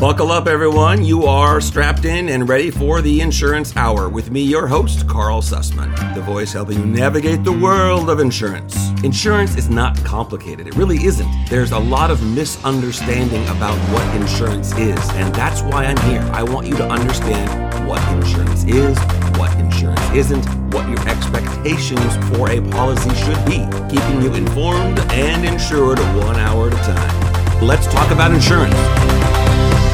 Buckle up, everyone. You are strapped in and ready for the Insurance Hour with me, your host, Karl Susman, the voice helping you navigate the world of insurance. Insurance is not complicated, it really isn't. There's a lot of misunderstanding about what insurance is, and that's why I'm here. I want you to understand what insurance is, what insurance isn't, what your expectations for a policy should be, keeping you informed and insured one hour at a time. Let's talk about insurance.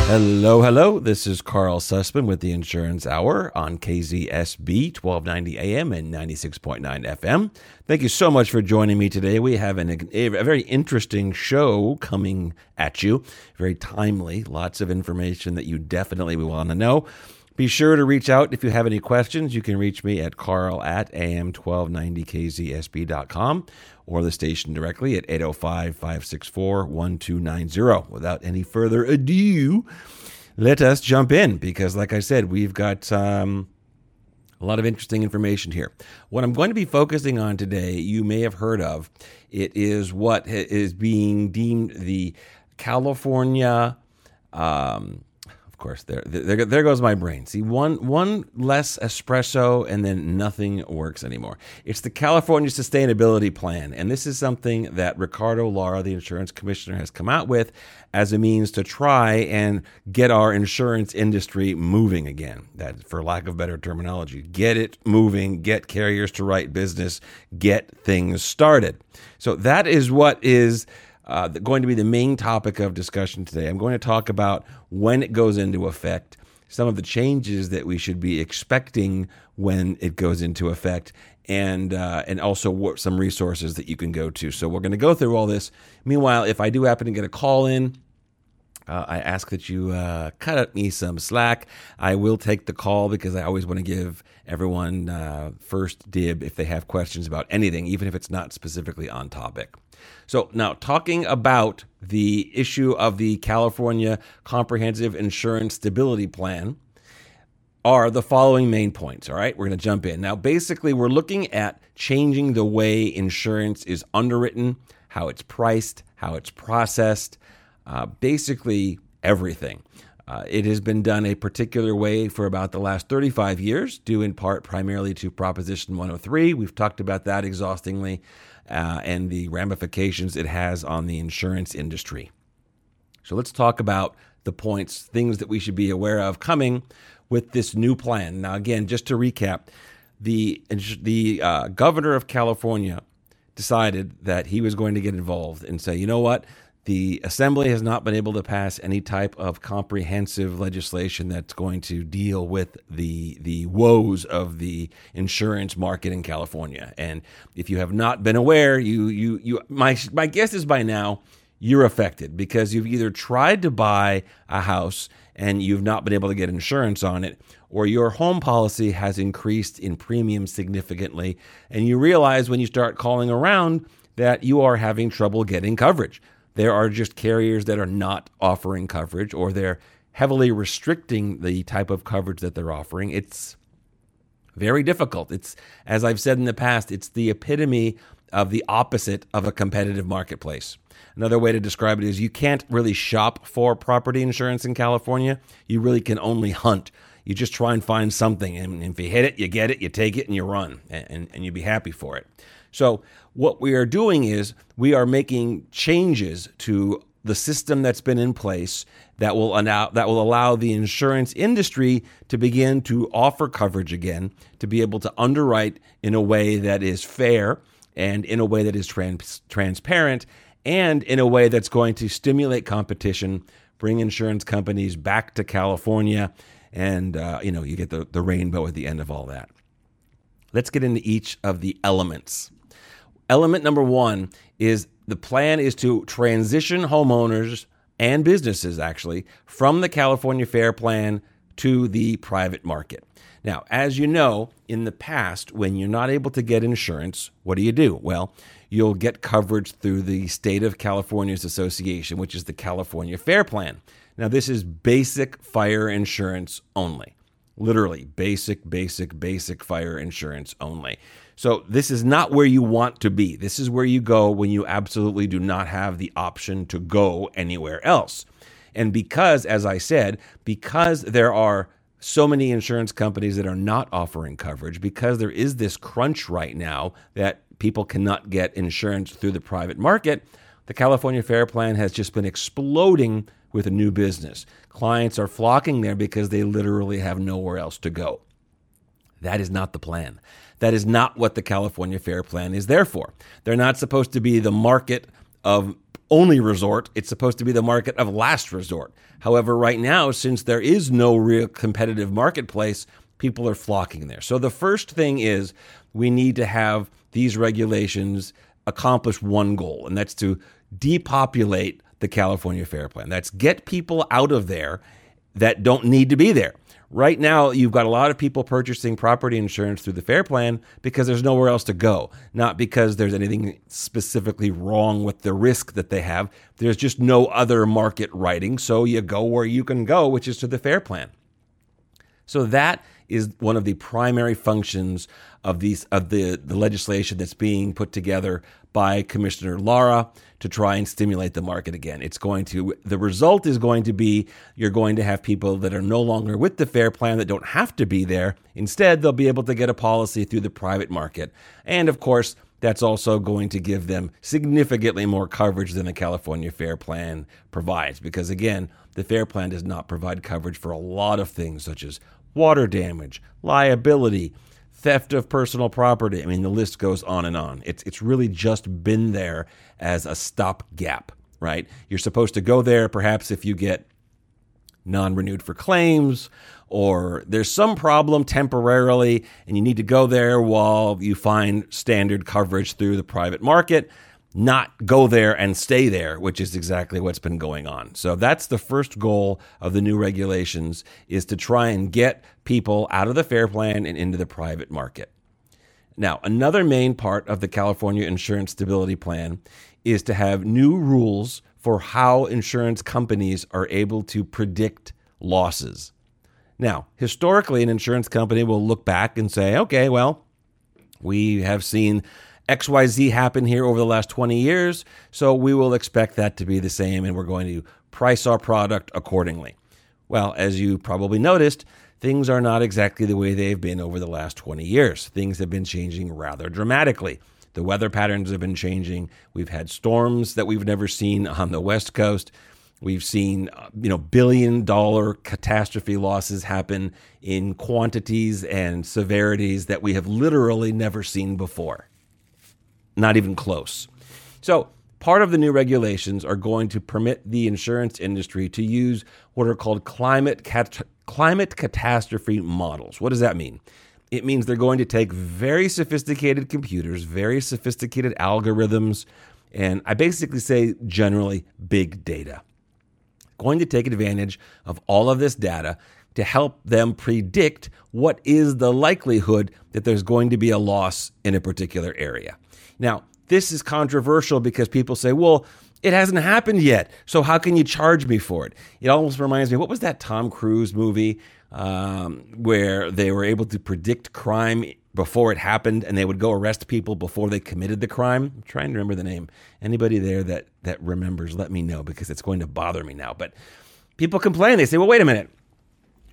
Hello, hello. This is Karl Susman with the Insurance Hour on KZSB 1290 AM and 96.9 FM. Thank you so much for joining me today. We have an, a very interesting show coming at you, very timely, lots of information that you definitely want to know. Be sure to reach out if you have any questions. You can reach me at carl at am1290kzsb.com or the station directly at 805 564 1290. Without any further ado, let us jump in because, like I said, we've got um, a lot of interesting information here. What I'm going to be focusing on today, you may have heard of. It is what is being deemed the California. Um, of course, there, there, there goes my brain. See, one, one less espresso, and then nothing works anymore. It's the California Sustainability Plan, and this is something that Ricardo Lara, the insurance commissioner, has come out with as a means to try and get our insurance industry moving again. That, for lack of better terminology, get it moving, get carriers to write business, get things started. So that is what is uh, going to be the main topic of discussion today. I'm going to talk about when it goes into effect, some of the changes that we should be expecting when it goes into effect, and uh, and also what, some resources that you can go to. So we're going to go through all this. Meanwhile, if I do happen to get a call in, uh, I ask that you uh, cut me some slack. I will take the call because I always want to give everyone uh, first dib if they have questions about anything, even if it's not specifically on topic. So, now talking about the issue of the California Comprehensive Insurance Stability Plan are the following main points. All right, we're going to jump in. Now, basically, we're looking at changing the way insurance is underwritten, how it's priced, how it's processed, uh, basically everything. Uh, it has been done a particular way for about the last 35 years, due in part primarily to Proposition 103. We've talked about that exhaustingly uh, and the ramifications it has on the insurance industry. So let's talk about the points, things that we should be aware of coming with this new plan. Now, again, just to recap, the the uh, governor of California decided that he was going to get involved and say, you know what, the assembly has not been able to pass any type of comprehensive legislation that's going to deal with the the woes of the insurance market in California. And if you have not been aware, you you you my my guess is by now you're affected because you've either tried to buy a house and you've not been able to get insurance on it, or your home policy has increased in premium significantly, and you realize when you start calling around that you are having trouble getting coverage. There are just carriers that are not offering coverage or they're heavily restricting the type of coverage that they're offering. It's very difficult. It's, as I've said in the past, it's the epitome of the opposite of a competitive marketplace. Another way to describe it is you can't really shop for property insurance in California. You really can only hunt. You just try and find something, and if you hit it, you get it, you take it, and you run, and, and, and you be happy for it. So, what we are doing is we are making changes to the system that's been in place that will allow that will allow the insurance industry to begin to offer coverage again, to be able to underwrite in a way that is fair and in a way that is trans- transparent and in a way that's going to stimulate competition, bring insurance companies back to California, and uh, you know you get the, the rainbow at the end of all that. Let's get into each of the elements. Element number one is the plan is to transition homeowners and businesses actually from the California Fair Plan to the private market. Now, as you know, in the past, when you're not able to get insurance, what do you do? Well, you'll get coverage through the State of California's association, which is the California Fair Plan. Now, this is basic fire insurance only. Literally, basic, basic, basic fire insurance only. So this is not where you want to be. This is where you go when you absolutely do not have the option to go anywhere else. And because, as I said, because there are so many insurance companies that are not offering coverage, because there is this crunch right now that people cannot get insurance through the private market, the California Fair Plan has just been exploding with a new business. Clients are flocking there because they literally have nowhere else to go. That is not the plan. That is not what the California Fair Plan is there for. They're not supposed to be the market of only resort, it's supposed to be the market of last resort. However, right now, since there is no real competitive marketplace, people are flocking there. So the first thing is we need to have these regulations accomplish one goal, and that's to depopulate the California Fair Plan. That's get people out of there that don't need to be there. Right now, you've got a lot of people purchasing property insurance through the Fair Plan because there's nowhere else to go, not because there's anything specifically wrong with the risk that they have. There's just no other market writing, so you go where you can go, which is to the Fair Plan. So that is one of the primary functions of these of the, the legislation that's being put together by Commissioner Lara to try and stimulate the market again. It's going to the result is going to be you're going to have people that are no longer with the fair plan that don't have to be there. Instead, they'll be able to get a policy through the private market. And of course, that's also going to give them significantly more coverage than the California Fair Plan provides because again, the Fair Plan does not provide coverage for a lot of things such as water damage, liability, theft of personal property. I mean, the list goes on and on. It's it's really just been there as a stopgap, right? You're supposed to go there perhaps if you get non-renewed for claims or there's some problem temporarily and you need to go there while you find standard coverage through the private market not go there and stay there, which is exactly what's been going on. So that's the first goal of the new regulations is to try and get people out of the fair plan and into the private market. Now, another main part of the California Insurance Stability Plan is to have new rules for how insurance companies are able to predict losses. Now, historically, an insurance company will look back and say, okay, well, we have seen XYZ happened here over the last 20 years, so we will expect that to be the same and we're going to price our product accordingly. Well, as you probably noticed, things are not exactly the way they've been over the last 20 years. Things have been changing rather dramatically. The weather patterns have been changing. We've had storms that we've never seen on the West Coast. We've seen, uh, you know, billion dollar catastrophe losses happen in quantities and severities that we have literally never seen before not even close. So, part of the new regulations are going to permit the insurance industry to use what are called climate cat- climate catastrophe models. What does that mean? It means they're going to take very sophisticated computers, very sophisticated algorithms, and I basically say generally big data. Going to take advantage of all of this data to help them predict what is the likelihood that there's going to be a loss in a particular area. Now, this is controversial because people say, well, it hasn't happened yet. So how can you charge me for it? It almost reminds me, what was that Tom Cruise movie um, where they were able to predict crime before it happened and they would go arrest people before they committed the crime? I'm trying to remember the name. Anybody there that, that remembers, let me know because it's going to bother me now. But people complain. They say, well, wait a minute.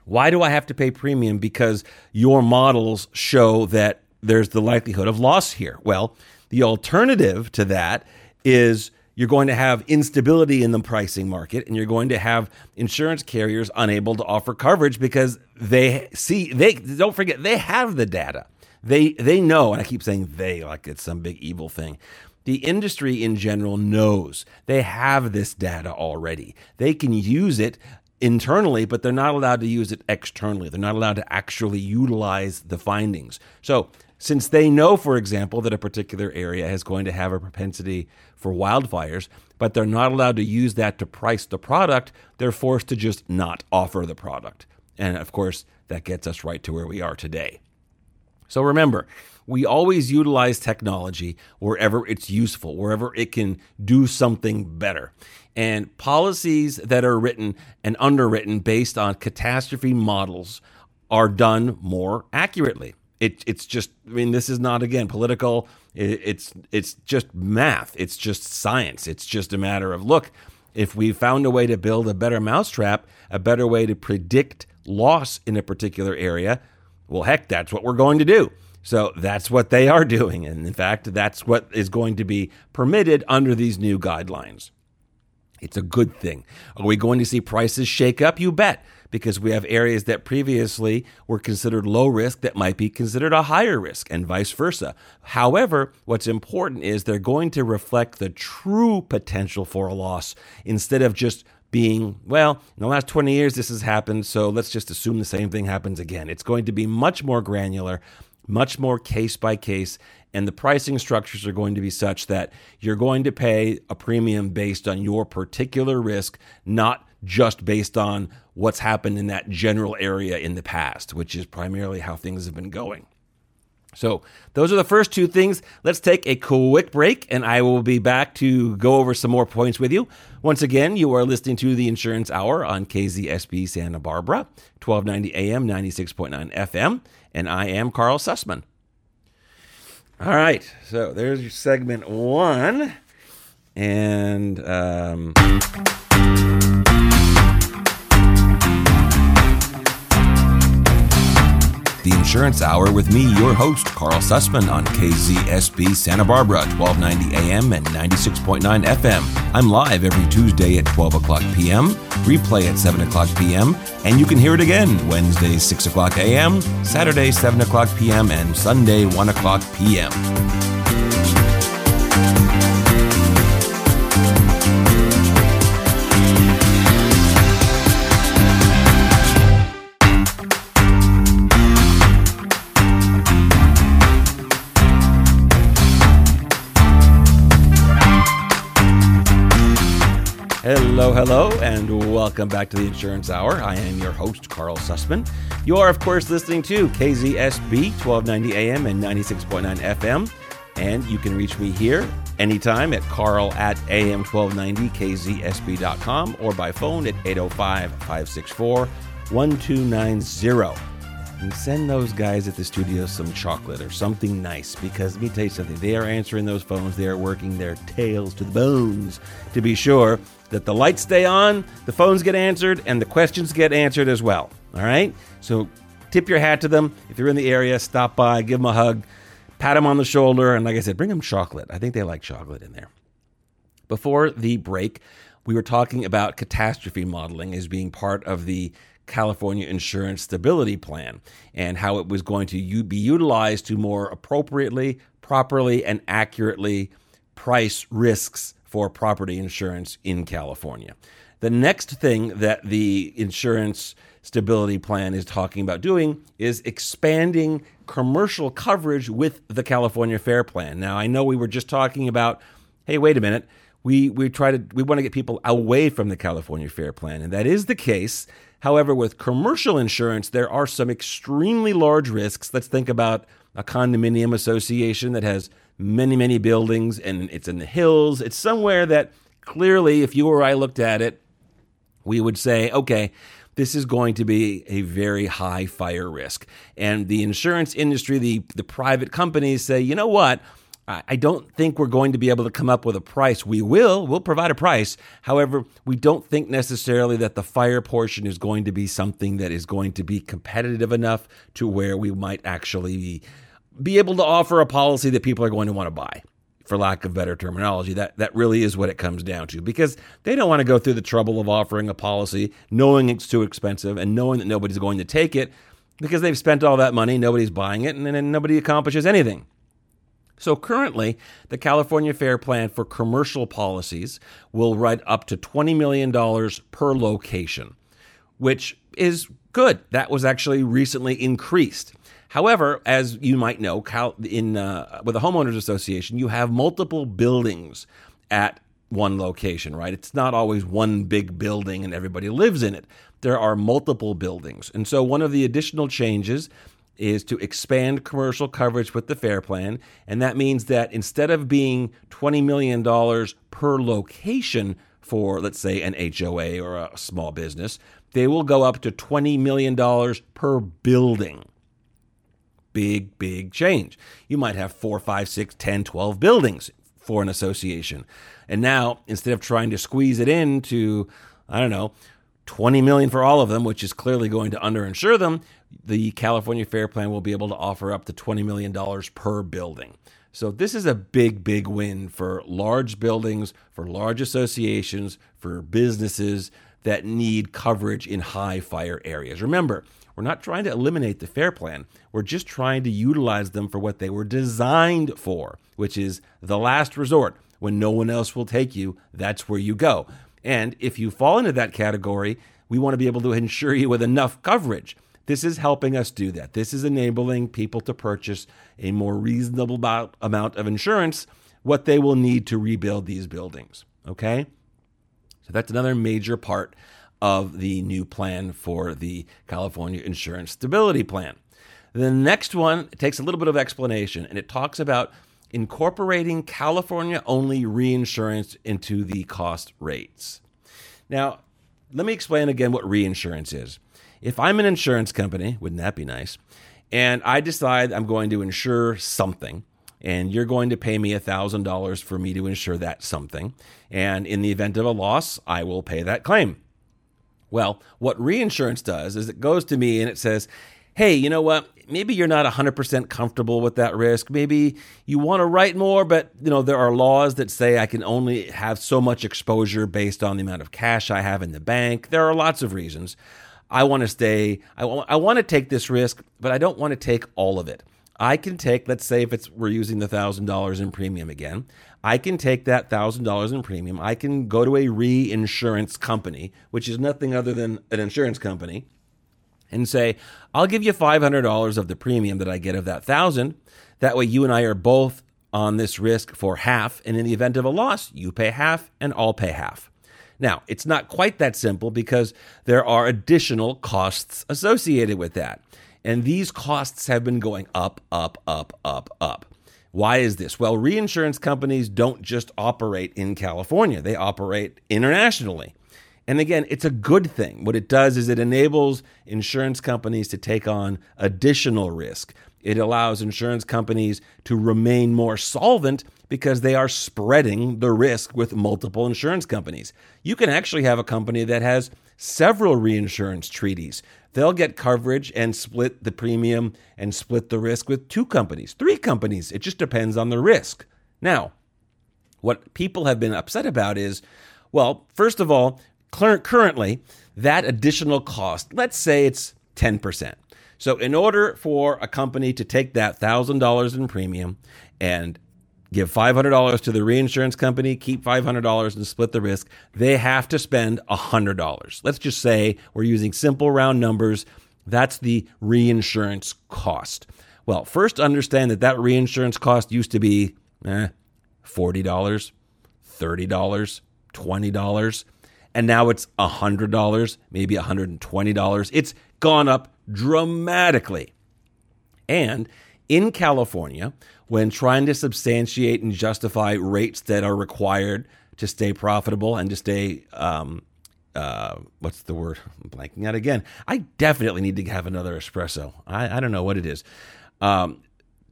Why do I have to pay premium? Because your models show that there's the likelihood of loss here. Well, the alternative to that is you're going to have instability in the pricing market and you're going to have insurance carriers unable to offer coverage because they see they don't forget they have the data. They they know and I keep saying they like it's some big evil thing. The industry in general knows they have this data already. They can use it internally, but they're not allowed to use it externally. They're not allowed to actually utilize the findings. So since they know, for example, that a particular area is going to have a propensity for wildfires, but they're not allowed to use that to price the product, they're forced to just not offer the product. And of course, that gets us right to where we are today. So remember, we always utilize technology wherever it's useful, wherever it can do something better. And policies that are written and underwritten based on catastrophe models are done more accurately. It, it's just, I mean, this is not again political. It, it's it's just math. It's just science. It's just a matter of look. If we found a way to build a better mousetrap, a better way to predict loss in a particular area, well, heck, that's what we're going to do. So that's what they are doing. And in fact, that's what is going to be permitted under these new guidelines. It's a good thing. Are we going to see prices shake up? You bet, because we have areas that previously were considered low risk that might be considered a higher risk, and vice versa. However, what's important is they're going to reflect the true potential for a loss instead of just being, well, in the last 20 years, this has happened, so let's just assume the same thing happens again. It's going to be much more granular, much more case by case, and the pricing structures are going to be such that you're going to pay a premium based on your particular risk, not just based on what's happened in that general area in the past, which is primarily how things have been going. So, those are the first two things. Let's take a quick break, and I will be back to go over some more points with you. Once again, you are listening to the Insurance Hour on KZSB Santa Barbara, 1290 AM, 96.9 FM, and I am Karl Susman. All right, so there's segment one, and um, the Insurance Hour with me, your host, Karl Susman, on KZSB Santa Barbara, 1290 AM and 96.9 FM. I'm live every Tuesday at 12 o'clock p.m., replay at 7 o'clock p.m., and you can hear it again Wednesday, 6 o'clock a.m., Saturday, 7 o'clock p.m., and Sunday, 1 o'clock p.m. Hello, hello, and welcome back to the Insurance Hour. I am your host, Karl Susman. You are, of course, listening to KZSB 1290 AM and 96.9 FM, and you can reach me here anytime at carl at am1290kzsb.com or by phone at 805 564 1290 and send those guys at the studio some chocolate or something nice because let me tell you something they are answering those phones they are working their tails to the bones to be sure that the lights stay on the phones get answered and the questions get answered as well all right? So tip your hat to them. If you're in the area stop by give them a hug pat them on the shoulder and like i said bring them chocolate. I think they like chocolate in there. Before the break we were talking about catastrophe modeling as being part of the California Insurance Stability Plan and how it was going to be utilized to more appropriately, properly, and accurately price risks for property insurance in California. The next thing that the Insurance Stability Plan is talking about doing is expanding commercial coverage with the California Fair Plan. Now, I know we were just talking about, hey, wait a minute we we try to we want to get people away from the California Fair Plan, and that is the case. However, with commercial insurance, there are some extremely large risks. Let's think about a condominium association that has many many buildings and it's in the hills. It's somewhere that clearly, if you or I looked at it, we would say, okay. This is going to be a very high fire risk. And the insurance industry, the, the private companies say, you know what? I don't think we're going to be able to come up with a price. We will, we'll provide a price. However, we don't think necessarily that the fire portion is going to be something that is going to be competitive enough to where we might actually be, be able to offer a policy that people are going to want to buy. For lack of better terminology, that, that really is what it comes down to because they don't want to go through the trouble of offering a policy knowing it's too expensive and knowing that nobody's going to take it because they've spent all that money, nobody's buying it, and then nobody accomplishes anything. So currently, the California Fair Plan for commercial policies will write up to $20 million per location, which is good. That was actually recently increased. However, as you might know, in uh, with a homeowners association, you have multiple buildings at one location, right? It's not always one big building and everybody lives in it. There are multiple buildings. And so one of the additional changes is to expand commercial coverage with the Fair Plan. And that means that instead of being $20 million per location for, let's say, an HOA or a small business, they will go up to $20 million per building. Big, big change. You might have four, five, six, 10, 12 buildings for an association. And now, instead of trying to squeeze it into, I don't know, 20 million for all of them, which is clearly going to underinsure them, the California Fair Plan will be able to offer up to $20 million per building. So this is a big, big win for large buildings, for large associations, for businesses that need coverage in high fire areas. Remember, we're not trying to eliminate the fair plan. We're just trying to utilize them for what they were designed for, which is the last resort. When no one else will take you, that's where you go. And if you fall into that category, we want to be able to insure you with enough coverage. This is helping us do that. This is enabling people to purchase a more reasonable amount of insurance, what they will need to rebuild these buildings. Okay? So that's another major part of the new plan for the California Insurance Stability Plan. The next one takes a little bit of explanation and it talks about incorporating California only reinsurance into the cost rates. Now, let me explain again what reinsurance is. If I'm an insurance company, wouldn't that be nice? And I decide I'm going to insure something, and you're going to pay me $1,000 for me to insure that something. And in the event of a loss, I will pay that claim. Well, what reinsurance does is it goes to me and it says, hey, you know what? Maybe you're not 100% comfortable with that risk. Maybe you want to write more, but you know there are laws that say I can only have so much exposure based on the amount of cash I have in the bank. There are lots of reasons. I want to stay I, w- I want to take this risk, but I don't want to take all of it. I can take, let's say if it's we're using the thousand dollars in premium again, I can take that thousand dollars in premium. I can go to a reinsurance company, which is nothing other than an insurance company, and say, I'll give you five hundred dollars of the premium that I get of that thousand. That way you and I are both on this risk for half, and in the event of a loss, you pay half and I'll pay half. Now, it's not quite that simple because there are additional costs associated with that. And these costs have been going up, up, up, up, up. Why is this? Well, reinsurance companies don't just operate in California, they operate internationally. And again, it's a good thing. What it does is it enables insurance companies to take on additional risk. It allows insurance companies to remain more solvent because they are spreading the risk with multiple insurance companies. You can actually have a company that has several reinsurance treaties they'll get coverage and split the premium and split the risk with two companies, three companies. It just depends on the risk. Now, what people have been upset about is well, first of all, currently, that additional cost, let's say it's 10%. So, in order for a company to take that $1,000 in premium and give $500 to the reinsurance company, keep $500 and split the risk, they have to spend $100. Let's just say we're using simple round numbers. That's the reinsurance cost. Well, first understand that that reinsurance cost used to be eh, $40, $30, $20, and now it's $100, maybe $120. It's gone up dramatically. And in California, when trying to substantiate and justify rates that are required to stay profitable and to stay um, uh, what's the word? I'm blanking out again. I definitely need to have another espresso. I, I don't know what it is. Um,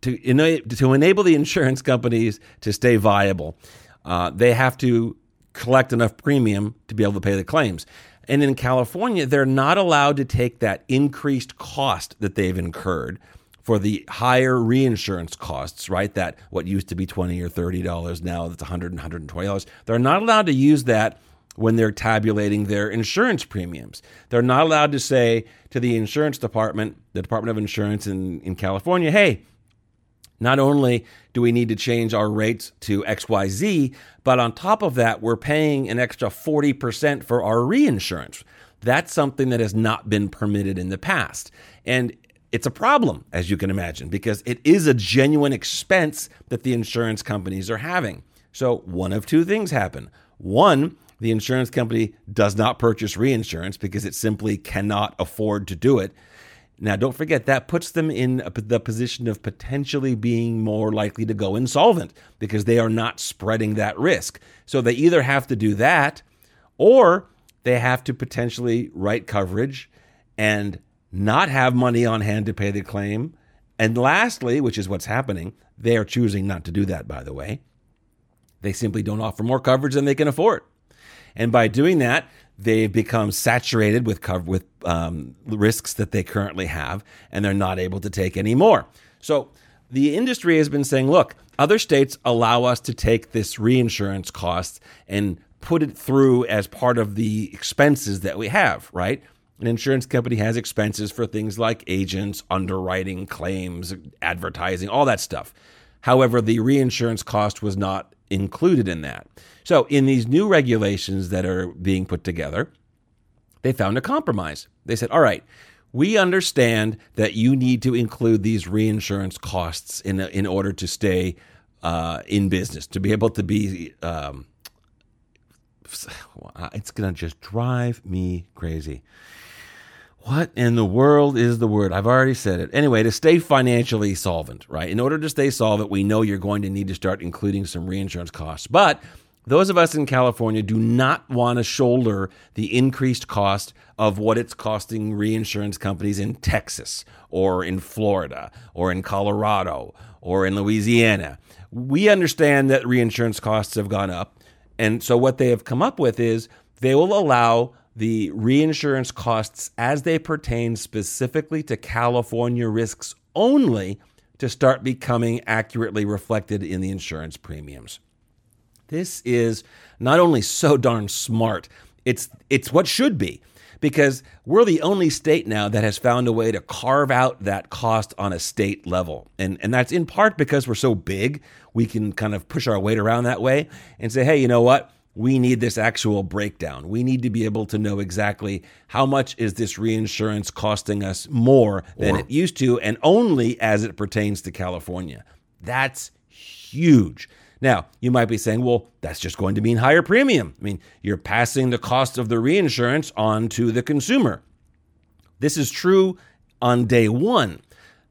to, to enable the insurance companies to stay viable, uh, they have to collect enough premium to be able to pay the claims. And in California, they're not allowed to take that increased cost that they've incurred for the higher reinsurance costs, right? That what used to be 20 or $30 now that's 100 and $120. They're not allowed to use that when they're tabulating their insurance premiums. They're not allowed to say to the insurance department, the Department of Insurance in, in California, hey, not only do we need to change our rates to XYZ, but on top of that, we're paying an extra 40% for our reinsurance. That's something that has not been permitted in the past. And it's a problem, as you can imagine, because it is a genuine expense that the insurance companies are having. So, one of two things happen. One, the insurance company does not purchase reinsurance because it simply cannot afford to do it. Now, don't forget that puts them in the position of potentially being more likely to go insolvent because they are not spreading that risk. So, they either have to do that or they have to potentially write coverage and not have money on hand to pay the claim. And lastly, which is what's happening, they are choosing not to do that, by the way. They simply don't offer more coverage than they can afford. And by doing that, they've become saturated with with um, risks that they currently have, and they're not able to take any more. So the industry has been saying, look, other states allow us to take this reinsurance cost and put it through as part of the expenses that we have, right? An insurance company has expenses for things like agents, underwriting, claims, advertising, all that stuff. However, the reinsurance cost was not included in that. So, in these new regulations that are being put together, they found a compromise. They said, all right, we understand that you need to include these reinsurance costs in, in order to stay uh, in business, to be able to be. Um, it's going to just drive me crazy. What in the world is the word? I've already said it. Anyway, to stay financially solvent, right? In order to stay solvent, we know you're going to need to start including some reinsurance costs. But those of us in California do not want to shoulder the increased cost of what it's costing reinsurance companies in Texas or in Florida or in Colorado or in Louisiana. We understand that reinsurance costs have gone up. And so what they have come up with is they will allow the reinsurance costs as they pertain specifically to California risks only to start becoming accurately reflected in the insurance premiums. This is not only so darn smart, it's it's what should be because we're the only state now that has found a way to carve out that cost on a state level. And, and that's in part because we're so big, we can kind of push our weight around that way and say, hey, you know what? We need this actual breakdown. We need to be able to know exactly how much is this reinsurance costing us more than or, it used to, and only as it pertains to California. That's huge. Now, you might be saying, well, that's just going to mean higher premium. I mean, you're passing the cost of the reinsurance on to the consumer. This is true on day one.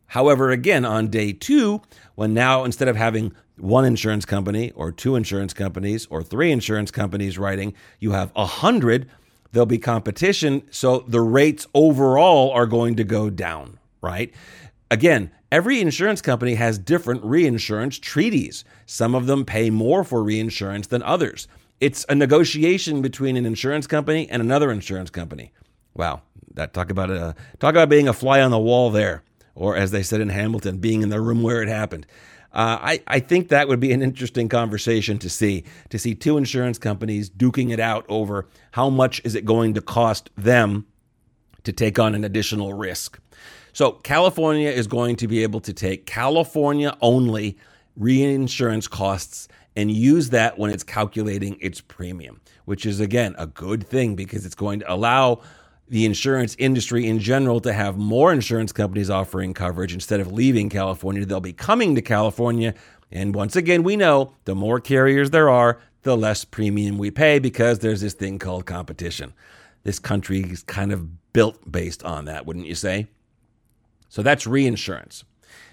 However, again, on day two, when now instead of having one insurance company or two insurance companies or three insurance companies writing, you have a hundred, there'll be competition. So the rates overall are going to go down, right? Again, every insurance company has different reinsurance treaties. Some of them pay more for reinsurance than others. It's a negotiation between an insurance company and another insurance company. Wow, that talk about a talk about being a fly on the wall there, or as they said in Hamilton, being in the room where it happened. Uh, I, I think that would be an interesting conversation to see to see two insurance companies duking it out over how much is it going to cost them to take on an additional risk. So California is going to be able to take California only reinsurance costs and use that when it's calculating its premium, which is again a good thing because it's going to allow the insurance industry in general to have more insurance companies offering coverage instead of leaving California. They'll be coming to California. And once again, we know the more carriers there are, the less premium we pay because there's this thing called competition. This country is kind of built based on that, wouldn't you say? So that's reinsurance.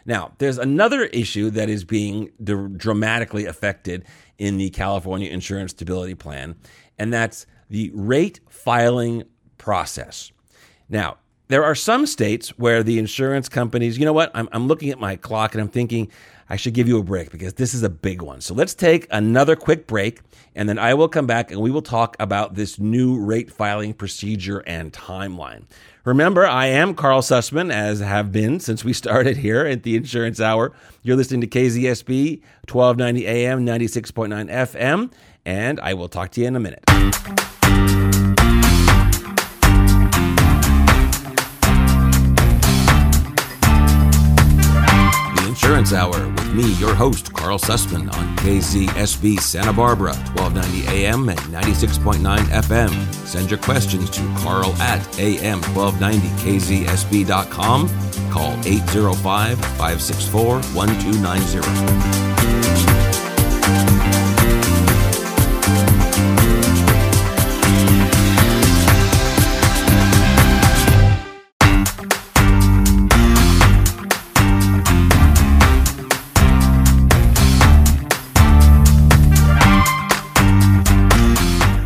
Now, there's another issue that is being dramatically affected in the California Insurance Stability Plan, and that's the rate filing process. Now, there are some states where the insurance companies, you know what? I'm, I'm looking at my clock and I'm thinking I should give you a break because this is a big one. So let's take another quick break and then I will come back and we will talk about this new rate filing procedure and timeline. Remember, I am Karl Susman, as have been since we started here at the Insurance Hour. You're listening to KZSB 1290 AM, 96.9 FM, and I will talk to you in a minute. Insurance Hour with me, your host, Karl Susman, on KZSB Santa Barbara, 1290 AM and 96.9 FM. Send your questions to carl at am1290kzsb.com. Call 805 564 1290.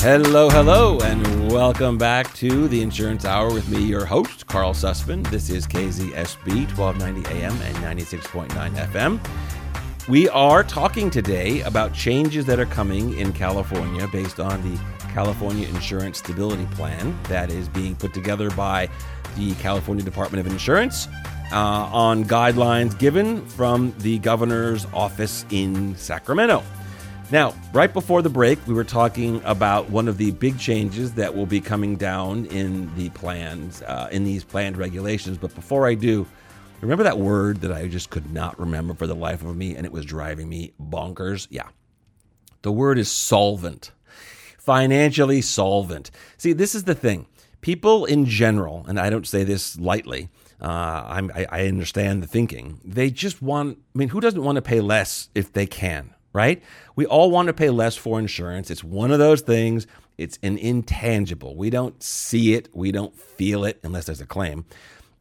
Hello, hello, and welcome back to the Insurance Hour with me, your host, Karl Susman. This is KZSB 1290 AM and 96.9 FM. We are talking today about changes that are coming in California based on the California Insurance Stability Plan that is being put together by the California Department of Insurance uh, on guidelines given from the governor's office in Sacramento. Now, right before the break, we were talking about one of the big changes that will be coming down in the plans, uh, in these planned regulations. But before I do, remember that word that I just could not remember for the life of me and it was driving me bonkers? Yeah. The word is solvent, financially solvent. See, this is the thing. People in general, and I don't say this lightly, uh, I, I understand the thinking. They just want, I mean, who doesn't want to pay less if they can, right? We all want to pay less for insurance. It's one of those things, it's an intangible. We don't see it, we don't feel it unless there's a claim.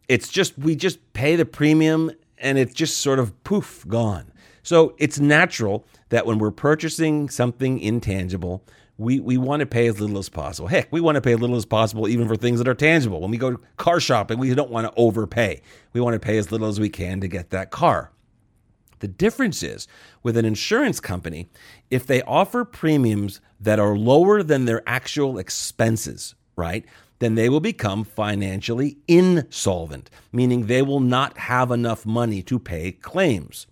It's just, we just pay the premium and it's just sort of poof, gone. So it's natural that when we're purchasing something intangible, we, we want to pay as little as possible. Heck, we want to pay as little as possible even for things that are tangible. When we go car shopping, we don't want to overpay. We want to pay as little as we can to get that car. The difference is with an insurance company, if they offer premiums that are lower than their actual expenses, right? Then they will become financially insolvent, meaning they will not have enough money to pay claims.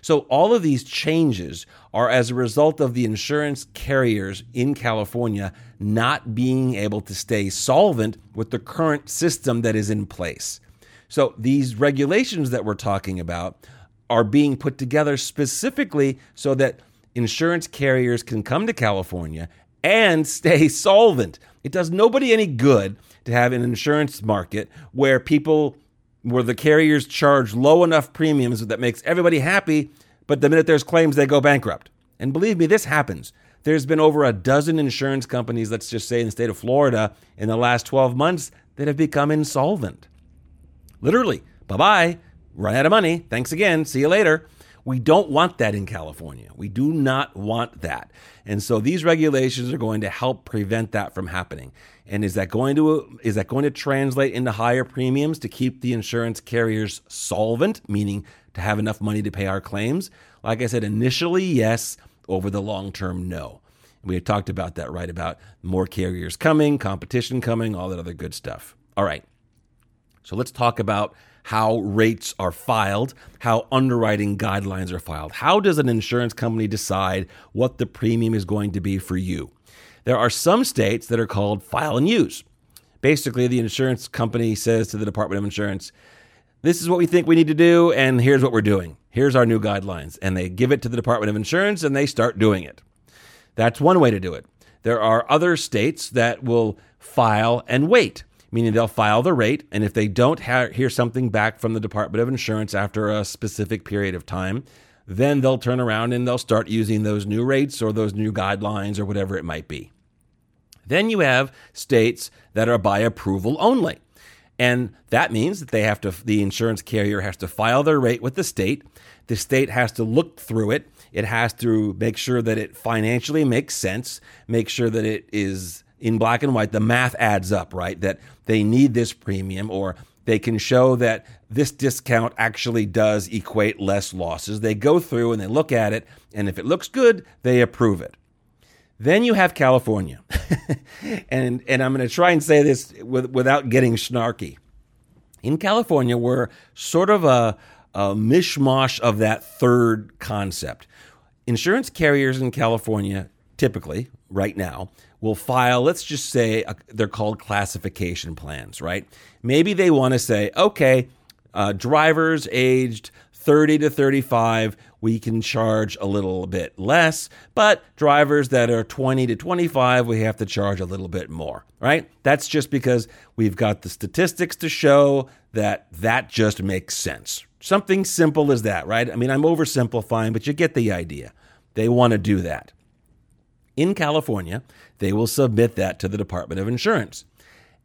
So, all of these changes are as a result of the insurance carriers in California not being able to stay solvent with the current system that is in place. So, these regulations that we're talking about are being put together specifically so that insurance carriers can come to California and stay solvent. It does nobody any good to have an insurance market where people where the carriers charge low enough premiums that makes everybody happy, but the minute there's claims they go bankrupt. And believe me, this happens. There's been over a dozen insurance companies, let's just say in the state of Florida, in the last 12 months that have become insolvent. Literally, bye bye run out of money. Thanks again. See you later. We don't want that in California. We do not want that. And so these regulations are going to help prevent that from happening. And is that going to is that going to translate into higher premiums to keep the insurance carriers solvent, meaning to have enough money to pay our claims? Like I said initially, yes, over the long term no. We had talked about that right about more carriers coming, competition coming, all that other good stuff. All right. So let's talk about how rates are filed, how underwriting guidelines are filed. How does an insurance company decide what the premium is going to be for you? There are some states that are called file and use. Basically, the insurance company says to the Department of Insurance, This is what we think we need to do, and here's what we're doing. Here's our new guidelines. And they give it to the Department of Insurance and they start doing it. That's one way to do it. There are other states that will file and wait meaning they'll file the rate, and if they don't ha- hear something back from the Department of Insurance after a specific period of time, then they'll turn around and they'll start using those new rates or those new guidelines or whatever it might be. Then you have states that are by approval only. And that means that they have to, the insurance carrier has to file their rate with the state. The state has to look through it. It has to make sure that it financially makes sense, make sure that it is in black and white, the math adds up, right? That they need this premium or they can show that this discount actually does equate less losses. They go through and they look at it, and if it looks good, they approve it. Then you have California. and, and I'm going to try and say this with, without getting snarky. In California, we're sort of a, a mishmash of that third concept. Insurance carriers in California, typically, right now, will file, let's just say they're called classification plans, right? Maybe they want to say, okay, uh, drivers aged 30 to 35, we can charge a little bit less, but drivers that are 20 to 25, we have to charge a little bit more, right? That's just because we've got the statistics to show that that just makes sense. Something simple as that, right? I mean, I'm oversimplifying, but you get the idea. They want to do that. In California, they will submit that to the Department of Insurance.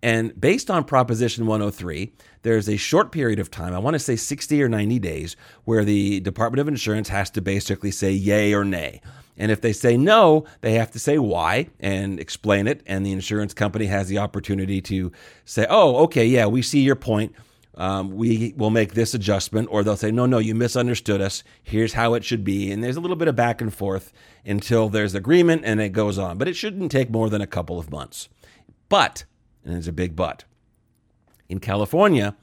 And based on Proposition 103, there's a short period of time, I want to say 60 or 90 days, where the Department of Insurance has to basically say yay or nay. And if they say no, they have to say why and explain it. And the insurance company has the opportunity to say, oh, okay, yeah, we see your point. Um, we will make this adjustment, or they'll say, no, no, you misunderstood us. Here's how it should be. And there's a little bit of back and forth until there's agreement and it goes on. But it shouldn't take more than a couple of months. But, and there's a big but, in California,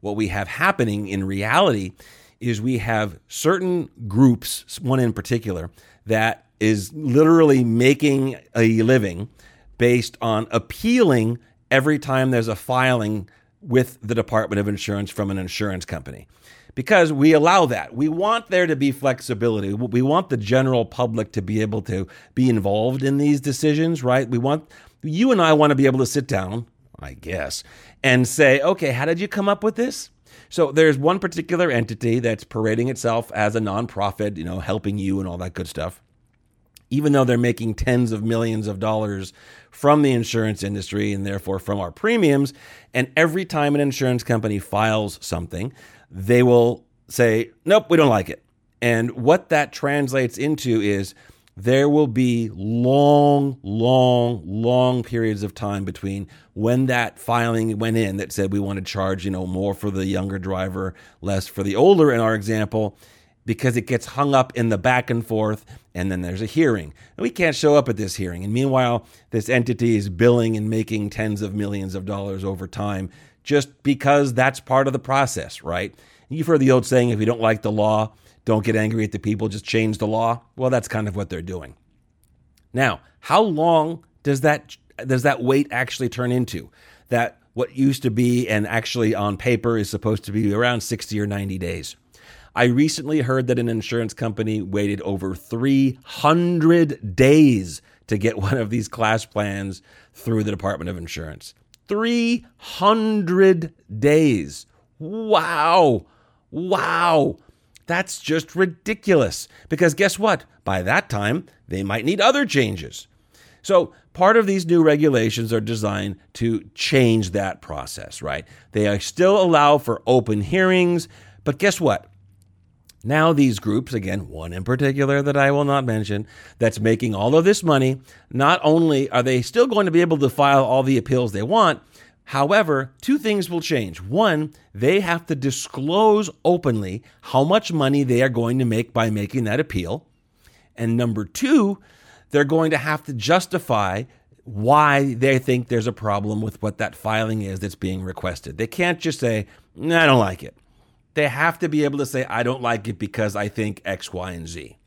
what we have happening in reality is we have certain groups, one in particular, that is literally making a living based on appealing every time there's a filing with the Department of Insurance from an insurance company. Because we allow that. We want there to be flexibility. We want the general public to be able to be involved in these decisions, right? We want you and I want to be able to sit down, I guess, and say, okay, how did you come up with this? So there's one particular entity that's parading itself as a nonprofit, you know, helping you and all that good stuff even though they're making tens of millions of dollars from the insurance industry and therefore from our premiums. And every time an insurance company files something, they will say, nope, we don't like it. And what that translates into is there will be long, long, long periods of time between when that filing went in that said we want to charge, you know, more for the younger driver, less for the older in our example, because it gets hung up in the back and forth, and then there's a hearing. And we can't show up at this hearing. And meanwhile, this entity is billing and making tens of millions of dollars over time just because that's part of the process, right? You've heard the old saying if you don't like the law, don't get angry at the people, just change the law. Well, that's kind of what they're doing. Now, how long does that does that wait actually turn into? That what used to be and actually on paper is supposed to be around 60 or 90 days. I recently heard that an insurance company waited over 300 days to get one of these class plans through the Department of Insurance. 300 days. Wow. Wow. That's just ridiculous. Because guess what? By that time, they might need other changes. So, part of these new regulations are designed to change that process, right? They still allow for open hearings, but guess what? Now, these groups, again, one in particular that I will not mention, that's making all of this money, not only are they still going to be able to file all the appeals they want, however, two things will change. One, they have to disclose openly how much money they are going to make by making that appeal. And number two, they're going to have to justify why they think there's a problem with what that filing is that's being requested. They can't just say, I don't like it. They have to be able to say, I don't like it because I think X, Y, and Z.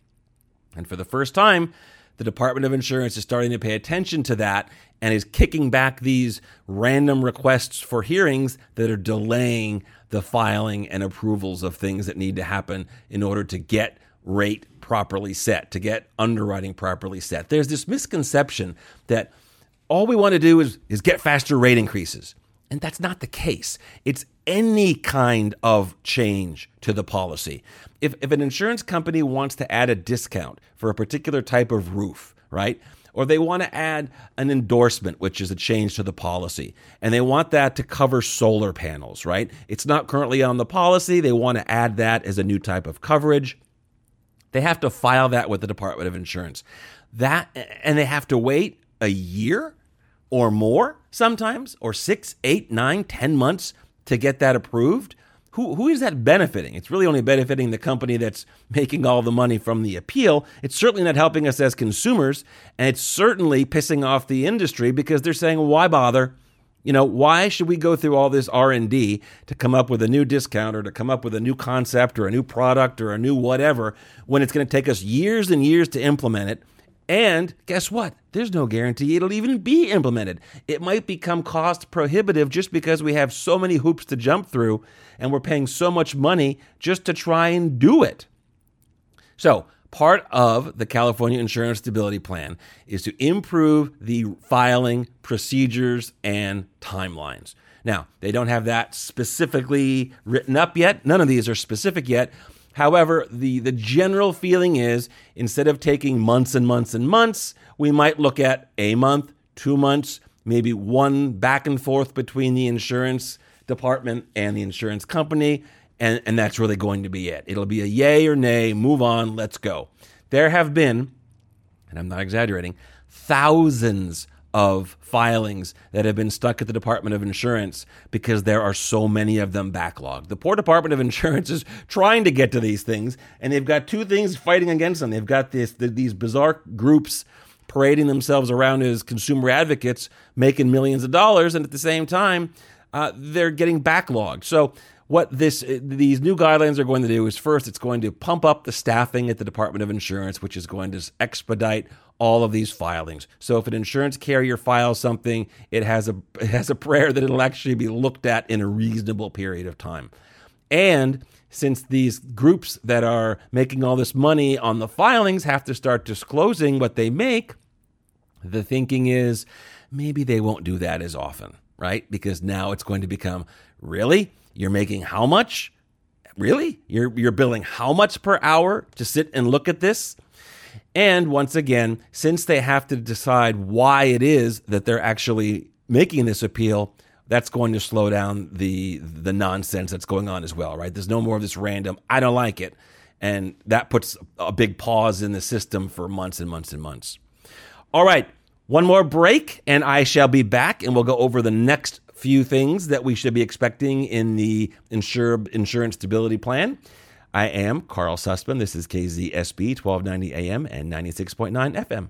And for the first time, the Department of Insurance is starting to pay attention to that and is kicking back these random requests for hearings that are delaying the filing and approvals of things that need to happen in order to get rate properly set, to get underwriting properly set. There's this misconception that all we want to do is, is get faster rate increases. And that's not the case. It's any kind of change to the policy. If, if an insurance company wants to add a discount for a particular type of roof, right? Or they want to add an endorsement, which is a change to the policy, and they want that to cover solar panels, right? It's not currently on the policy. They want to add that as a new type of coverage. They have to file that with the Department of Insurance. That and they have to wait a year or more sometimes, or six, eight, nine, ten months to get that approved, who, who is that benefiting? It's really only benefiting the company that's making all the money from the appeal. It's certainly not helping us as consumers, and it's certainly pissing off the industry because they're saying, "Why bother? You know, why should we go through all this R&D to come up with a new discount or to come up with a new concept or a new product or a new whatever when it's going to take us years and years to implement it?" And guess what? There's no guarantee it'll even be implemented. It might become cost prohibitive just because we have so many hoops to jump through and we're paying so much money just to try and do it. So, part of the California Insurance Stability Plan is to improve the filing procedures and timelines. Now, they don't have that specifically written up yet. None of these are specific yet, However, the, the general feeling is instead of taking months and months and months, we might look at a month, two months, maybe one back and forth between the insurance department and the insurance company. And, and that's really going to be it. It'll be a yay or nay, move on, let's go. There have been, and I'm not exaggerating, thousands of filings that have been stuck at the Department of Insurance because there are so many of them backlogged. The poor Department of Insurance is trying to get to these things, and they've got two things fighting against them. They've got this these bizarre groups parading themselves around as consumer advocates, making millions of dollars, and at the same time, uh, they're getting backlogged. So what this these new guidelines are going to do is first it's going to pump up the staffing at the Department of Insurance, which is going to expedite all of these filings. So if an insurance carrier files something, it has a it has a prayer that it'll actually be looked at in a reasonable period of time. And since these groups that are making all this money on the filings have to start disclosing what they make, the thinking is maybe they won't do that as often, right? Because now it's going to become really you're making how much? Really? You're you're billing how much per hour to sit and look at this? And once again, since they have to decide why it is that they're actually making this appeal, that's going to slow down the the nonsense that's going on as well, right? There's no more of this random I don't like it. And that puts a big pause in the system for months and months and months. All right, one more break and I shall be back and we'll go over the next few things that we should be expecting in the insure, insurance stability plan. I am Karl Susman. This is KZSB 1290 AM and 96.9 FM.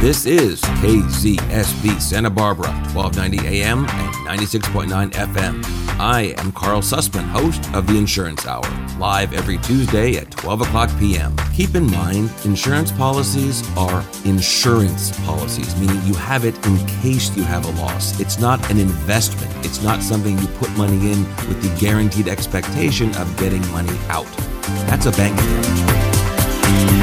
This is KZSB Santa Barbara, 1290 AM and 96.9 FM. I am Karl Susman, host of the Insurance Hour, live every Tuesday at 12 o'clock p.m. Keep in mind, insurance policies are insurance policies, meaning you have it in case you have a loss. It's not an investment, it's not something you put money in with the guaranteed expectation of getting money out. That's a bank account.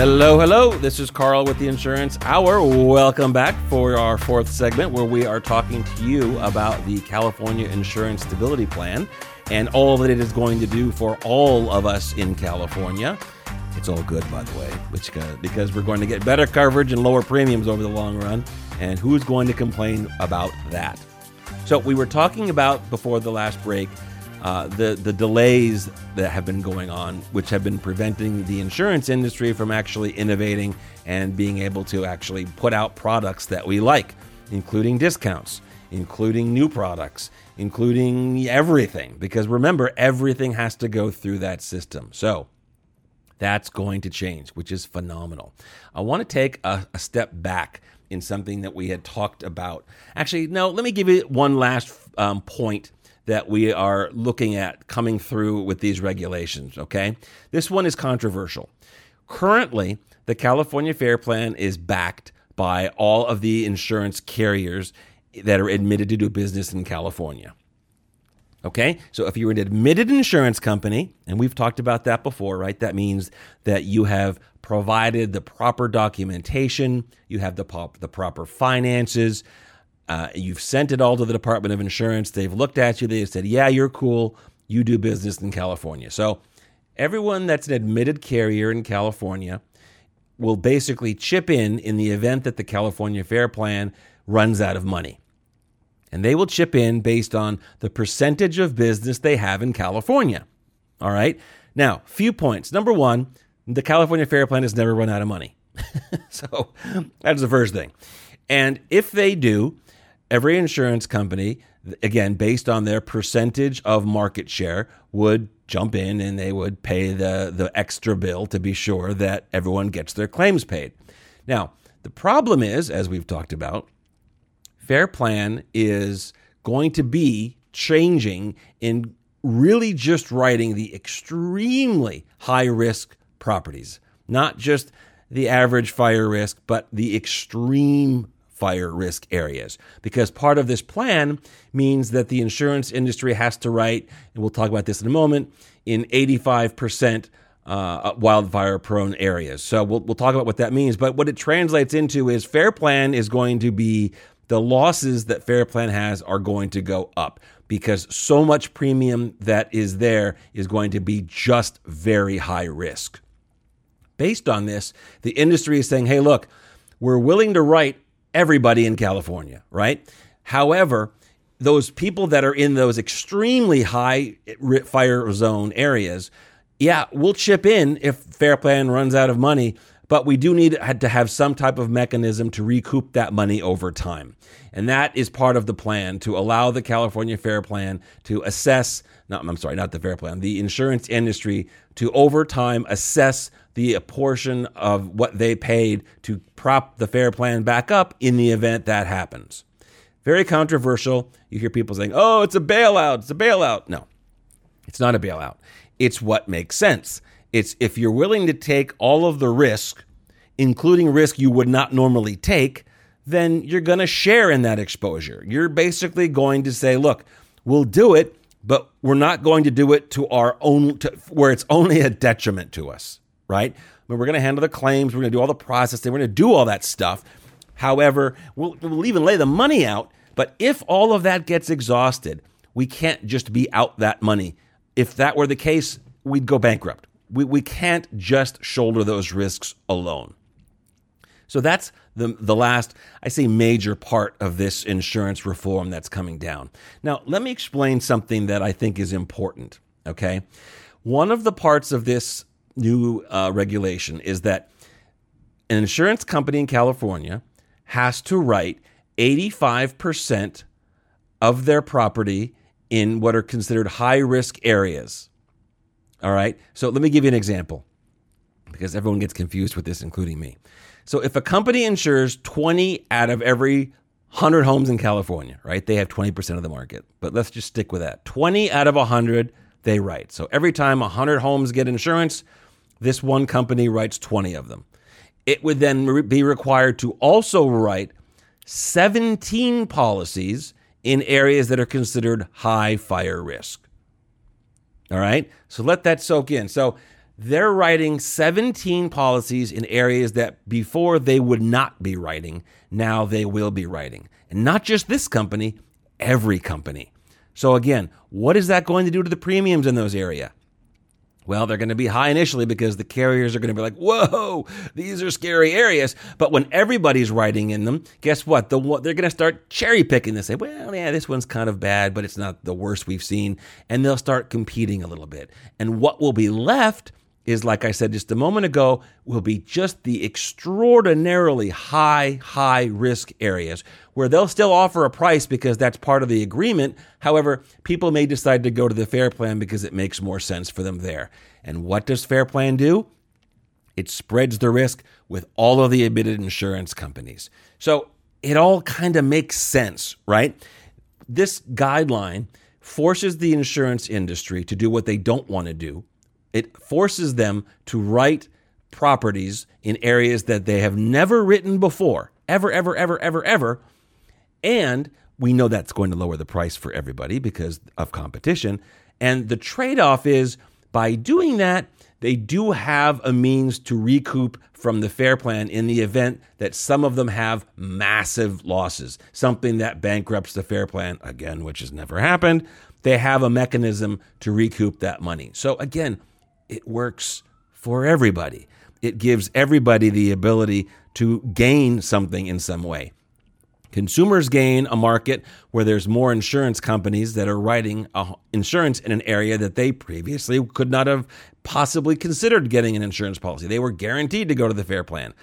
Hello, hello. This is Karl with the Insurance Hour. Welcome back for our fourth segment where we are talking to you about the California Insurance Stability Plan and all that it is going to do for all of us in California. It's all good, by the way, which uh, because we're going to get better coverage and lower premiums over the long run. And who's going to complain about that? So we were talking about before the last break uh, the the delays that have been going on, which have been preventing the insurance industry from actually innovating and being able to actually put out products that we like, including discounts, including new products, including everything. Because remember, everything has to go through that system. So that's going to change, which is phenomenal. I want to take a, a step back in something that we had talked about. Actually, no, let me give you one last um, point that we are looking at coming through with these regulations, okay? This one is controversial. Currently, the California Fair Plan is backed by all of the insurance carriers that are admitted to do business in California. Okay, so if you're an admitted insurance company, and we've talked about that before, right? That means that you have provided the proper documentation, you have the, pop, the proper finances, uh, you've sent it all to the Department of Insurance. They've looked at you. They've said, yeah, you're cool. You do business in California. So everyone that's an admitted carrier in California will basically chip in in the event that the California Fair Plan runs out of money. And they will chip in based on the percentage of business they have in California. All right. Now, few points. Number one, the California Fair Plan has never run out of money. so that's the first thing. And if they do, every insurance company, again, based on their percentage of market share, would jump in and they would pay the, the extra bill to be sure that everyone gets their claims paid. Now, the problem is, as we've talked about, Fair Plan is going to be changing in really just writing the extremely high risk properties, not just the average fire risk, but the extreme fire risk areas. Because part of this plan means that the insurance industry has to write, and we'll talk about this in a moment, in 85% uh, wildfire prone areas. So we'll, we'll talk about what that means. But what it translates into is Fair Plan is going to be the losses that Fair Plan has are going to go up because so much premium that is there is going to be just very high risk. Based on this, the industry is saying, hey, look, we're willing to write everybody in California, right? However, those people that are in those extremely high fire zone areas, yeah, we'll chip in if Fair Plan runs out of money, but we do need to have some type of mechanism to recoup that money over time. And that is part of the plan to allow the California Fair Plan to assess, not, I'm sorry, not the Fair Plan, the insurance industry to over time assess the portion of what they paid to prop the Fair Plan back up in the event that happens. Very controversial. You hear people saying, oh, it's a bailout, it's a bailout. No, it's not a bailout. It's what makes sense. It's if you're willing to take all of the risk, including risk you would not normally take, then you're going to share in that exposure. You're basically going to say, look, we'll do it, but we're not going to do it to our own, to, where it's only a detriment to us, right? I mean, we're going to handle the claims, we're going to do all the processing, we're going to do all that stuff. However, we'll, we'll even lay the money out. But if all of that gets exhausted, we can't just be out that money. If that were the case, we'd go bankrupt. We, we can't just shoulder those risks alone. So that's the, the last, I say, major part of this insurance reform that's coming down. Now, let me explain something that I think is important. Okay. One of the parts of this new uh, regulation is that an insurance company in California has to write 85% of their property in what are considered high risk areas. All right. So let me give you an example because everyone gets confused with this, including me. So if a company insures 20 out of every 100 homes in California, right? They have 20% of the market. But let's just stick with that. 20 out of 100 they write. So every time 100 homes get insurance, this one company writes 20 of them. It would then be required to also write 17 policies in areas that are considered high fire risk. All right? So let that soak in. So they're writing 17 policies in areas that before they would not be writing, now they will be writing. And not just this company, every company. So again, what is that going to do to the premiums in those areas? Well, they're going to be high initially because the carriers are going to be like, whoa, these are scary areas. But when everybody's riding in them, guess what? The, they're going to start cherry picking and say, well, yeah, this one's kind of bad, but it's not the worst we've seen. And they'll start competing a little bit. And what will be left is, like I said just a moment ago, will be just the extraordinarily high, high risk areas where they'll still offer a price because that's part of the agreement. However, people may decide to go to the Fair Plan because it makes more sense for them there. And what does Fair Plan do? It spreads the risk with all of the admitted insurance companies. So it all kind of makes sense, right? This guideline forces the insurance industry to do what they don't want to do it forces them to write properties in areas that they have never written before, ever, ever, ever, ever, ever. And we know that's going to lower the price for everybody because of competition. And the trade off is by doing that, they do have a means to recoup from the fair plan in the event that some of them have massive losses, something that bankrupts the fair plan, again, which has never happened. They have a mechanism to recoup that money. So, again, it works for everybody. It gives everybody the ability to gain something in some way. Consumers gain a market where there's more insurance companies that are writing insurance in an area that they previously could not have possibly considered getting an insurance policy. They were guaranteed to go to the fair plan.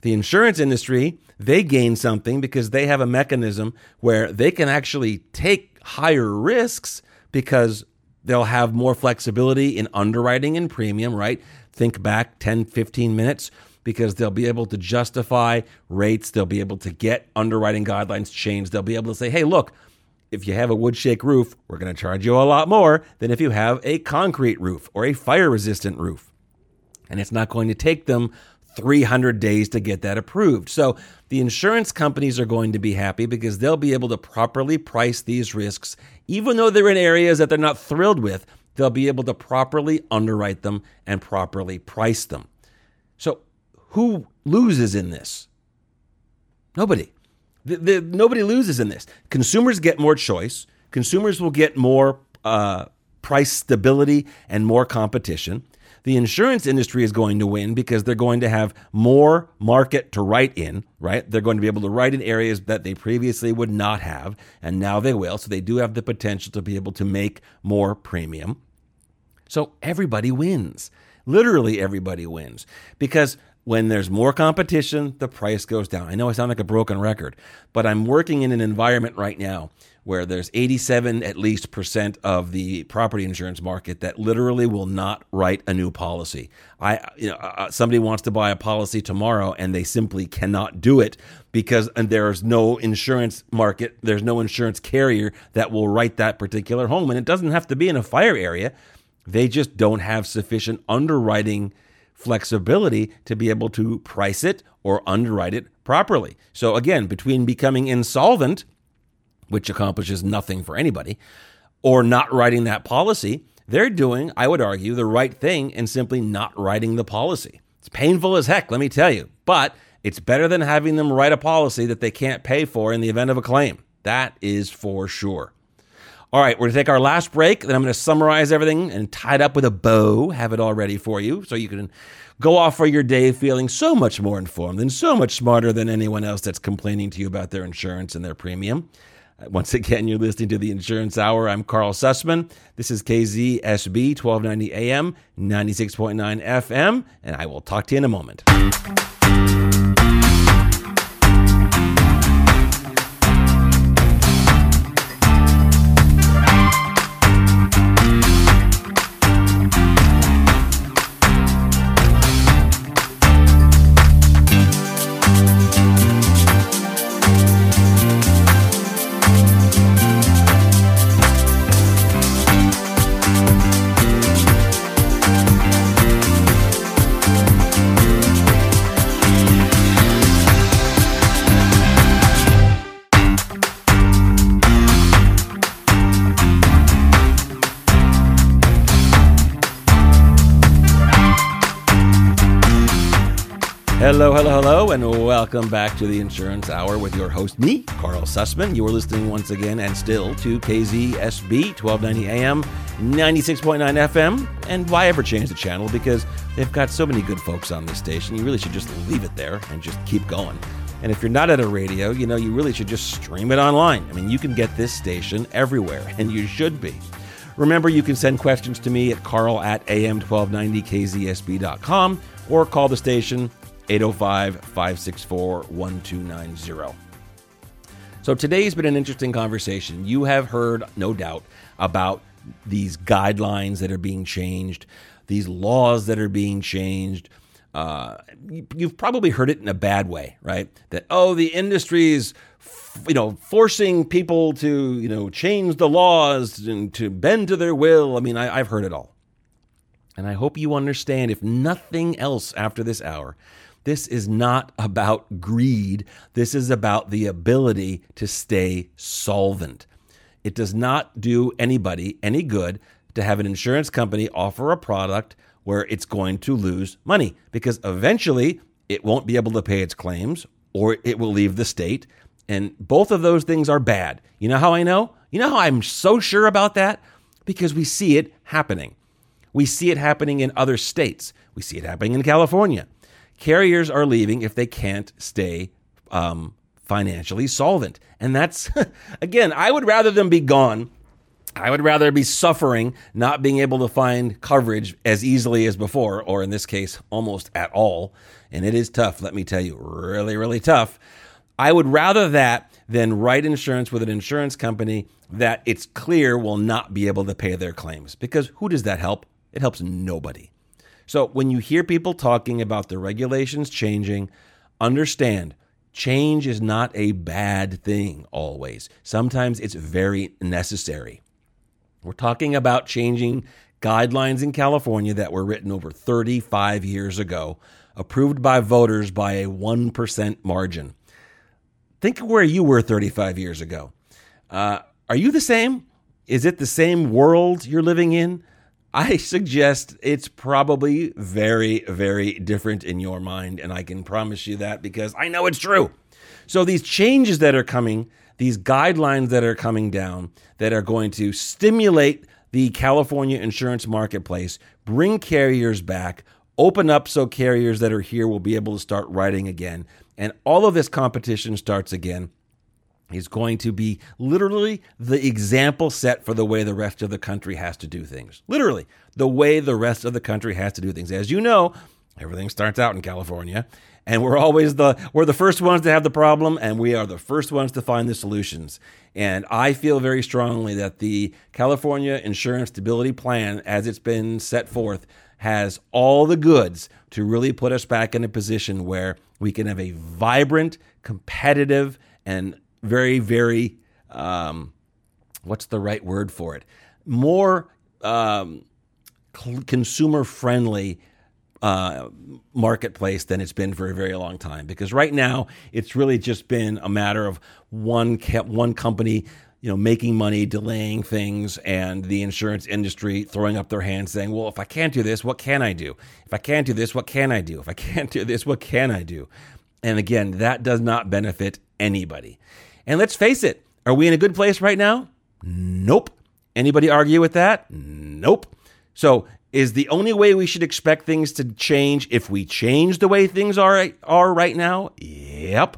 The insurance industry, they gain something because they have a mechanism where they can actually take higher risks because They'll have more flexibility in underwriting and premium, right? Think back 10, 15 minutes because they'll be able to justify rates. They'll be able to get underwriting guidelines changed. They'll be able to say, hey, look, if you have a wood shake roof, we're going to charge you a lot more than if you have a concrete roof or a fire resistant roof. And it's not going to take them 300 days to get that approved. So the insurance companies are going to be happy because they'll be able to properly price these risks. Even though they're in areas that they're not thrilled with, they'll be able to properly underwrite them and properly price them. So who loses in this? Nobody. The, the, nobody loses in this. Consumers get more choice. Consumers will get more uh, price stability and more competition. The insurance industry is going to win because they're going to have more market to write in, right? They're going to be able to write in areas that they previously would not have, and now they will. So they do have the potential to be able to make more premium. So everybody wins. Literally everybody wins because when there's more competition, the price goes down. I know I sound like a broken record, but I'm working in an environment right now where there's 87 at least percent of the property insurance market that literally will not write a new policy. I you know uh, uh somebody wants to buy a policy tomorrow and they simply cannot do it because there's no insurance market, there's no insurance carrier that will write that particular home and it doesn't have to be in a fire area. They just don't have sufficient underwriting flexibility to be able to price it or underwrite it properly. So again, between becoming insolvent which accomplishes nothing for anybody, or not writing that policy, they're doing, I would argue, the right thing and simply not writing the policy. It's painful as heck, let me tell you, but it's better than having them write a policy that they can't pay for in the event of a claim. That is for sure. All right, we're going to take our last break. Then I'm going to summarize everything and tie it up with a bow, have it all ready for you so you can go off for your day feeling so much more informed and so much smarter than anyone else that's complaining to you about their insurance and their premium. Once again, you're listening to the Insurance Hour. I'm Karl Susman. This is KZSB 1290 AM, 96.9 FM, and I will talk to you in a moment. And welcome back to the Insurance Hour with your host, me, Karl Susman. You are listening once again and still to KZSB 1290 AM, 96.9 FM. And why ever change the channel? Because they've got so many good folks on this station. You really should just leave it there and just keep going. And if you're not at a radio, you know, you really should just stream it online. I mean, you can get this station everywhere, and you should be. Remember, you can send questions to me at carl at am1290kzsb.com or call the station 805 564 1290. So today's been an interesting conversation. You have heard, no doubt, about these guidelines that are being changed, these laws that are being changed. Uh, you've probably heard it in a bad way, right? That oh, the industry is, you know, forcing people to you know change the laws and to bend to their will. I mean, I, I've heard it all, and I hope you understand, if nothing else, after this hour, this is not about greed. This is about the ability to stay solvent. It does not do anybody any good to have an insurance company offer a product where it's going to lose money because eventually it won't be able to pay its claims or it will leave the state. And both of those things are bad. You know how I know? You know how I'm so sure about that? Because we see it happening. We see it happening in other states. We see it happening in California carriers are leaving if they can't stay um, financially solvent. And that's, again, I would rather them be gone. I would rather be suffering, not being able to find coverage as easily as before, or in this case, almost at all. And it is tough, let me tell you, really, really tough. I would rather that than write insurance with an insurance company that it's clear will not be able to pay their claims. Because who does that help? It helps nobody. So when you hear people talking about the regulations changing, understand change is not a bad thing always. Sometimes it's very necessary. We're talking about changing guidelines in California that were written over 35 years ago, approved by voters by a 1% margin. Think of where you were 35 years ago. Uh, are you the same? Is it the same world you're living in? I suggest it's probably very, very different in your mind. And I can promise you that because I know it's true. So, these changes that are coming, these guidelines that are coming down that are going to stimulate the California insurance marketplace, bring carriers back, open up so carriers that are here will be able to start writing again, and all of this competition starts again is going to be literally the example set for the way the rest of the country has to do things. Literally, the way the rest of the country has to do things. As you know, everything starts out in California, and we're always the we're the first ones to have the problem and we are the first ones to find the solutions. And I feel very strongly that the California Insurance Stability Plan as it's been set forth has all the goods to really put us back in a position where we can have a vibrant, competitive, and very, very, um, what's the right word for it? More um, consumer friendly uh, marketplace than it's been for a very long time. Because right now, it's really just been a matter of one one company, you know, making money, delaying things, and the insurance industry throwing up their hands, saying, "Well, if I can't do this, what can I do? If I can't do this, what can I do? If I can't do this, what can I do?" And again, that does not benefit anybody. And let's face it, are we in a good place right now? Nope. Anybody argue with that? Nope. So, is the only way we should expect things to change if we change the way things are are right now? Yep.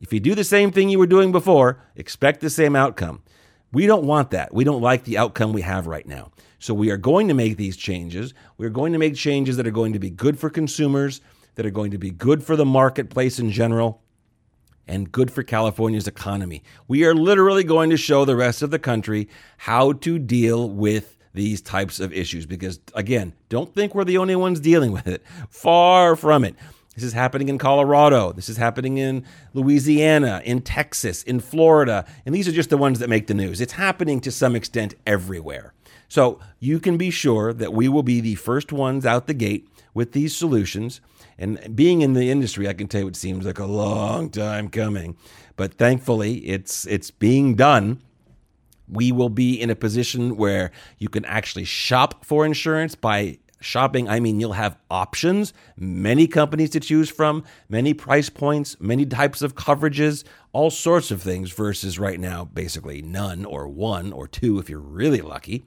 If you do the same thing you were doing before, expect the same outcome. We don't want that. We don't like the outcome we have right now. So we are going to make these changes. We're going to make changes that are going to be good for consumers, that are going to be good for the marketplace in general, and good for California's economy. We are literally going to show the rest of the country how to deal with these types of issues because, again, don't think we're the only ones dealing with it. Far from it. This is happening in Colorado. This is happening in Louisiana, in Texas, in Florida. And these are just the ones that make the news. It's happening to some extent everywhere. So you can be sure that we will be the first ones out the gate with these solutions. And being in the industry, I can tell you it seems like a long time coming, but thankfully it's it's being done. We will be in a position where you can actually shop for insurance by shopping, I mean you'll have options, many companies to choose from, many price points, many types of coverages, all sorts of things versus right now basically none or one or two if you're really lucky.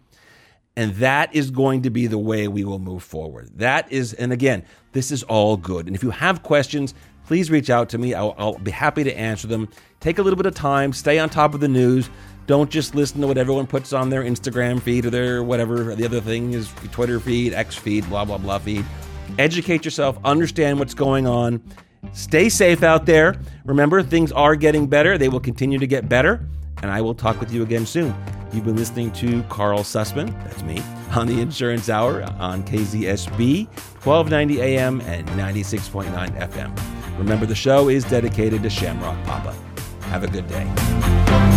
And that is going to be the way we will move forward. That is, and again, this is all good. And if you have questions, please reach out to me. I'll, I'll, be happy to answer them. Take a little bit of time, stay on top of the news. Don't just listen to what everyone puts on their Instagram feed or their whatever. The other thing is Twitter feed, X feed, blah, blah, blah feed. Educate yourself, understand what's going on. Stay safe out there. Remember, things are getting better. They will continue to get better. And I will talk with you again soon. You've been listening to Karl Susman, that's me, on the Insurance Hour on KZSB, 1290 AM and 96.9 FM. Remember, the show is dedicated to Shamrock Papa. Have a good day.